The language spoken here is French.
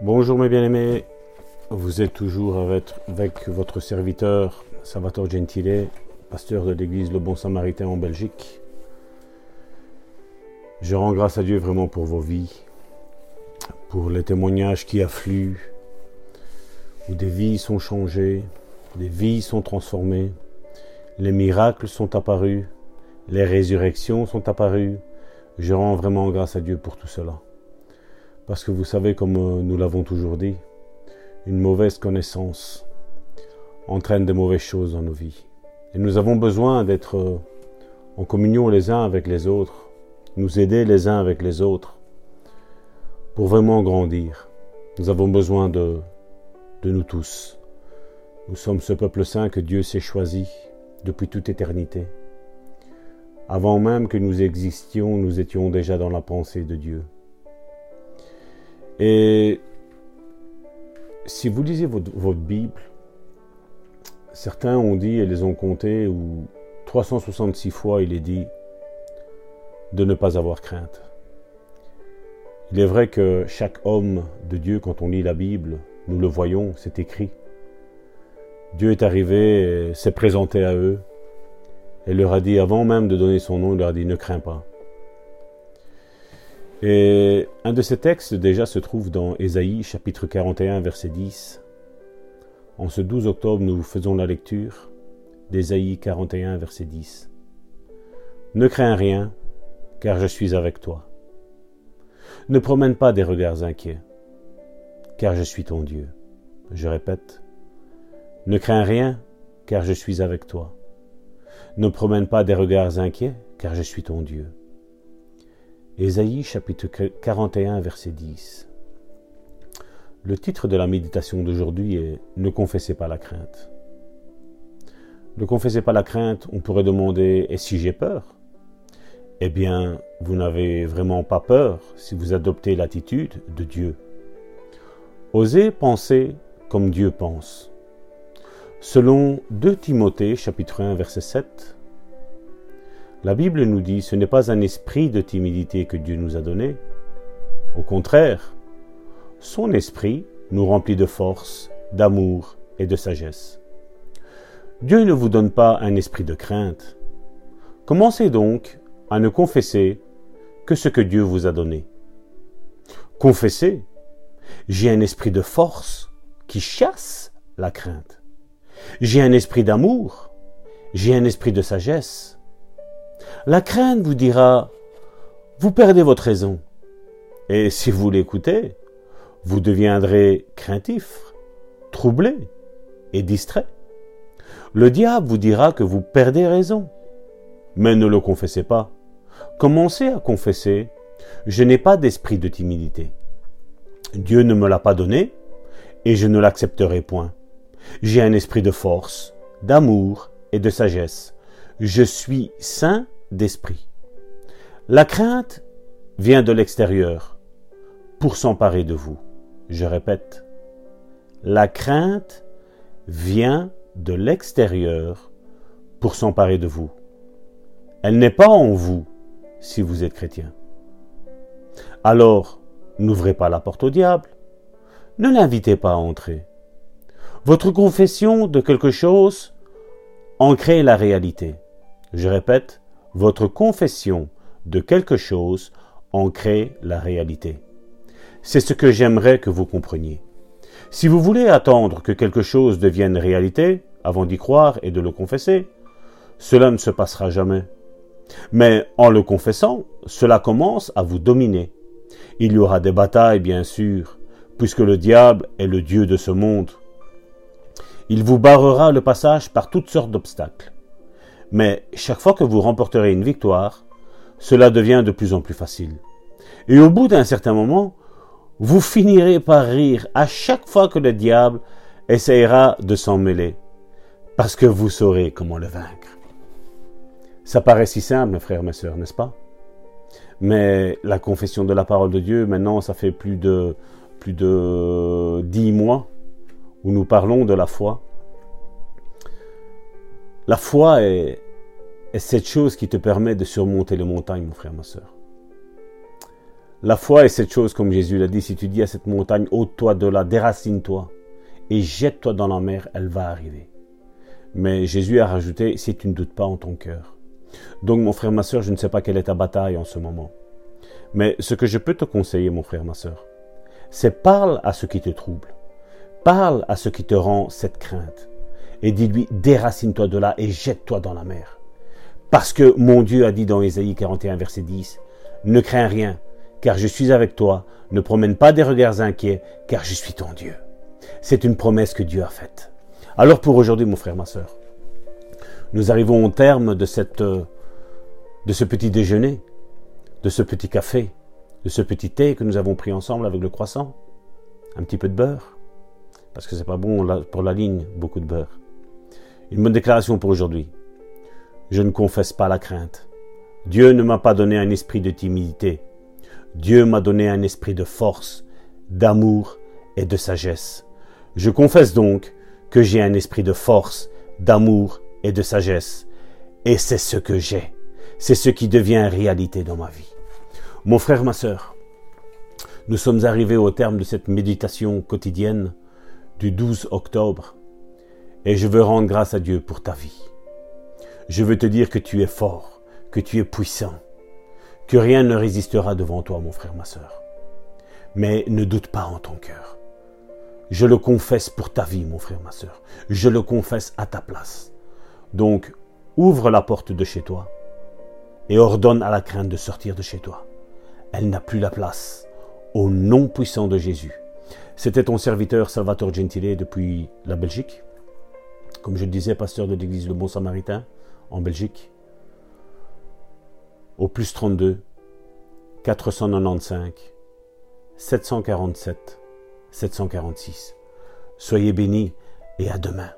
Bonjour mes bien-aimés, vous êtes toujours avec, votre serviteur Salvatore Gentile, pasteur de l'église Le Bon Samaritain en Belgique. Je rends grâce à Dieu vraiment pour vos vies, pour les témoignages qui affluent, où des vies sont changées, des vies sont transformées, les miracles sont apparus, les résurrections sont apparues. Je rends vraiment grâce à Dieu pour tout cela. Parce que vous savez, comme euh, nous l'avons toujours dit, une mauvaise connaissance entraîne de mauvaises choses dans nos vies. Et nous avons besoin d'être euh, en communion les uns avec les autres, nous aider les uns avec les autres, pour vraiment grandir. Nous avons besoin de, de nous tous. Nous sommes ce peuple saint que Dieu s'est choisi depuis toute éternité. Avant même que nous existions, nous étions déjà dans la pensée de Dieu. Et si vous lisez votre, Bible, certains ont dit et les ont comptés, ou 366 fois il est dit de ne pas avoir crainte. Il est vrai que chaque homme de Dieu, quand on lit la Bible, nous le voyons, c'est écrit. Dieu est arrivé, s'est présenté à eux, et leur a dit, avant même de donner son nom, il leur a dit, ne crains pas. Et un de ces textes déjà se trouve dans Ésaïe chapitre 41 verset 10. En ce 12 octobre, nous faisons la lecture d'Ésaïe 41 verset 10. Ne crains rien, car je suis avec toi. Ne promène pas des regards inquiets, car je suis ton Dieu. Je répète, ne crains rien, car je suis avec toi. Ne promène pas des regards inquiets, car je suis ton Dieu. Ésaïe chapitre 41 verset 10. Le titre de la méditation d'aujourd'hui est Ne confessez pas la crainte. Ne confessez pas la crainte, on pourrait demander Et si j'ai peur? Eh bien, vous n'avez vraiment pas peur si vous adoptez l'attitude de Dieu. Osez penser comme Dieu pense. Selon 2 Timothée chapitre 1 verset 7, la Bible nous dit ce n'est pas un esprit de timidité que Dieu nous a donné. Au contraire, son esprit nous remplit de force, d'amour et de sagesse. Dieu ne vous donne pas un esprit de crainte. Commencez donc à ne confesser que ce que Dieu vous a donné. Confessez, j'ai un esprit de force qui chasse la crainte. J'ai un esprit d'amour, j'ai un esprit de sagesse. La crainte vous dira, vous perdez votre raison. Et si vous l'écoutez, vous deviendrez craintif, troublé et distrait. Le diable vous dira que vous perdez raison. Mais ne le confessez pas. Commencez à confesser, je n'ai pas d'esprit de timidité. Dieu ne me l'a pas donné et je ne l'accepterai point. J'ai un esprit de force, d'amour et de sagesse. Je suis saint d'esprit. La crainte vient de l'extérieur pour s'emparer de vous. Je répète, la crainte vient de l'extérieur pour s'emparer de vous. Elle n'est pas en vous si vous êtes chrétien. Alors, n'ouvrez pas la porte au diable. Ne l'invitez pas à entrer. Votre confession de quelque chose en crée la réalité. Je répète, votre confession de quelque chose en crée la réalité. C'est ce que j'aimerais que vous compreniez. Si vous voulez attendre que quelque chose devienne réalité, avant d'y croire et de le confesser, cela ne se passera jamais. Mais en le confessant, cela commence à vous dominer. Il y aura des batailles, bien sûr, puisque le diable est le Dieu de ce monde. Il vous barrera le passage par toutes sortes d'obstacles. Mais chaque fois que vous remporterez une victoire, cela devient de plus en plus facile. Et au bout d'un certain moment, vous finirez par rire à chaque fois que le diable essayera de s'en mêler, parce que vous saurez comment le vaincre. Ça paraît si simple, mes frères, mes sœurs, n'est-ce pas? Mais la confession de la parole de Dieu, maintenant, ça fait plus de plus de dix mois où nous parlons de la foi. La foi est, cette chose qui te permet de surmonter les montagnes, mon frère, ma soeur. La foi est cette chose, comme Jésus l'a dit, si tu dis à cette montagne, ôte-toi de là, déracine-toi et jette-toi dans la mer, elle va arriver. Mais Jésus a rajouté, si tu ne doutes pas en ton cœur. Donc mon frère, ma soeur, je ne sais pas quelle est ta bataille en ce moment. Mais ce que je peux te conseiller, mon frère, ma soeur, c'est parle à ce qui te trouble. Parle à ce qui te rend cette crainte. Et dis-lui, déracine-toi de là et jette-toi dans la mer. Parce que mon Dieu a dit dans Ésaïe 41, verset 10, ne crains rien, car je suis avec toi, ne promène pas des regards inquiets, car je suis ton Dieu. C'est une promesse que Dieu a faite. Alors pour aujourd'hui, mon frère, ma soeur, nous arrivons au terme de, cette, de ce petit déjeuner, de ce petit café, de ce petit thé que nous avons pris ensemble avec le croissant, un petit peu de beurre, parce que c'est pas bon pour la ligne, beaucoup de beurre. Une bonne déclaration pour aujourd'hui. Je ne confesse pas la crainte. Dieu ne m'a pas donné un esprit de timidité, Dieu m'a donné un esprit de force, d'amour et de sagesse. Je confesse donc que j'ai un esprit de force, d'amour et de sagesse. Et c'est ce que j'ai. C'est ce qui devient réalité dans ma vie. Mon frère, ma sœur, nous sommes arrivés au terme de cette méditation quotidienne du 12 octobre et je veux rendre grâce à Dieu pour ta vie. Je veux te dire que tu es fort, que tu es puissant, que rien ne résistera devant toi, mon frère, ma sœur. Mais ne doute pas en ton cœur. Je le confesse pour ta vie, mon frère, ma sœur. Je le confesse à ta place. Donc, ouvre la porte de chez toi et ordonne à la crainte de sortir de chez toi. Elle n'a plus la place. Au nom puissant de Jésus. C'était ton serviteur Salvatore Gentile depuis la Belgique. Comme je le disais, pasteur de l'église Le Bon Samaritain en Belgique au plus 32 495 747 746. Soyez bénis et à demain.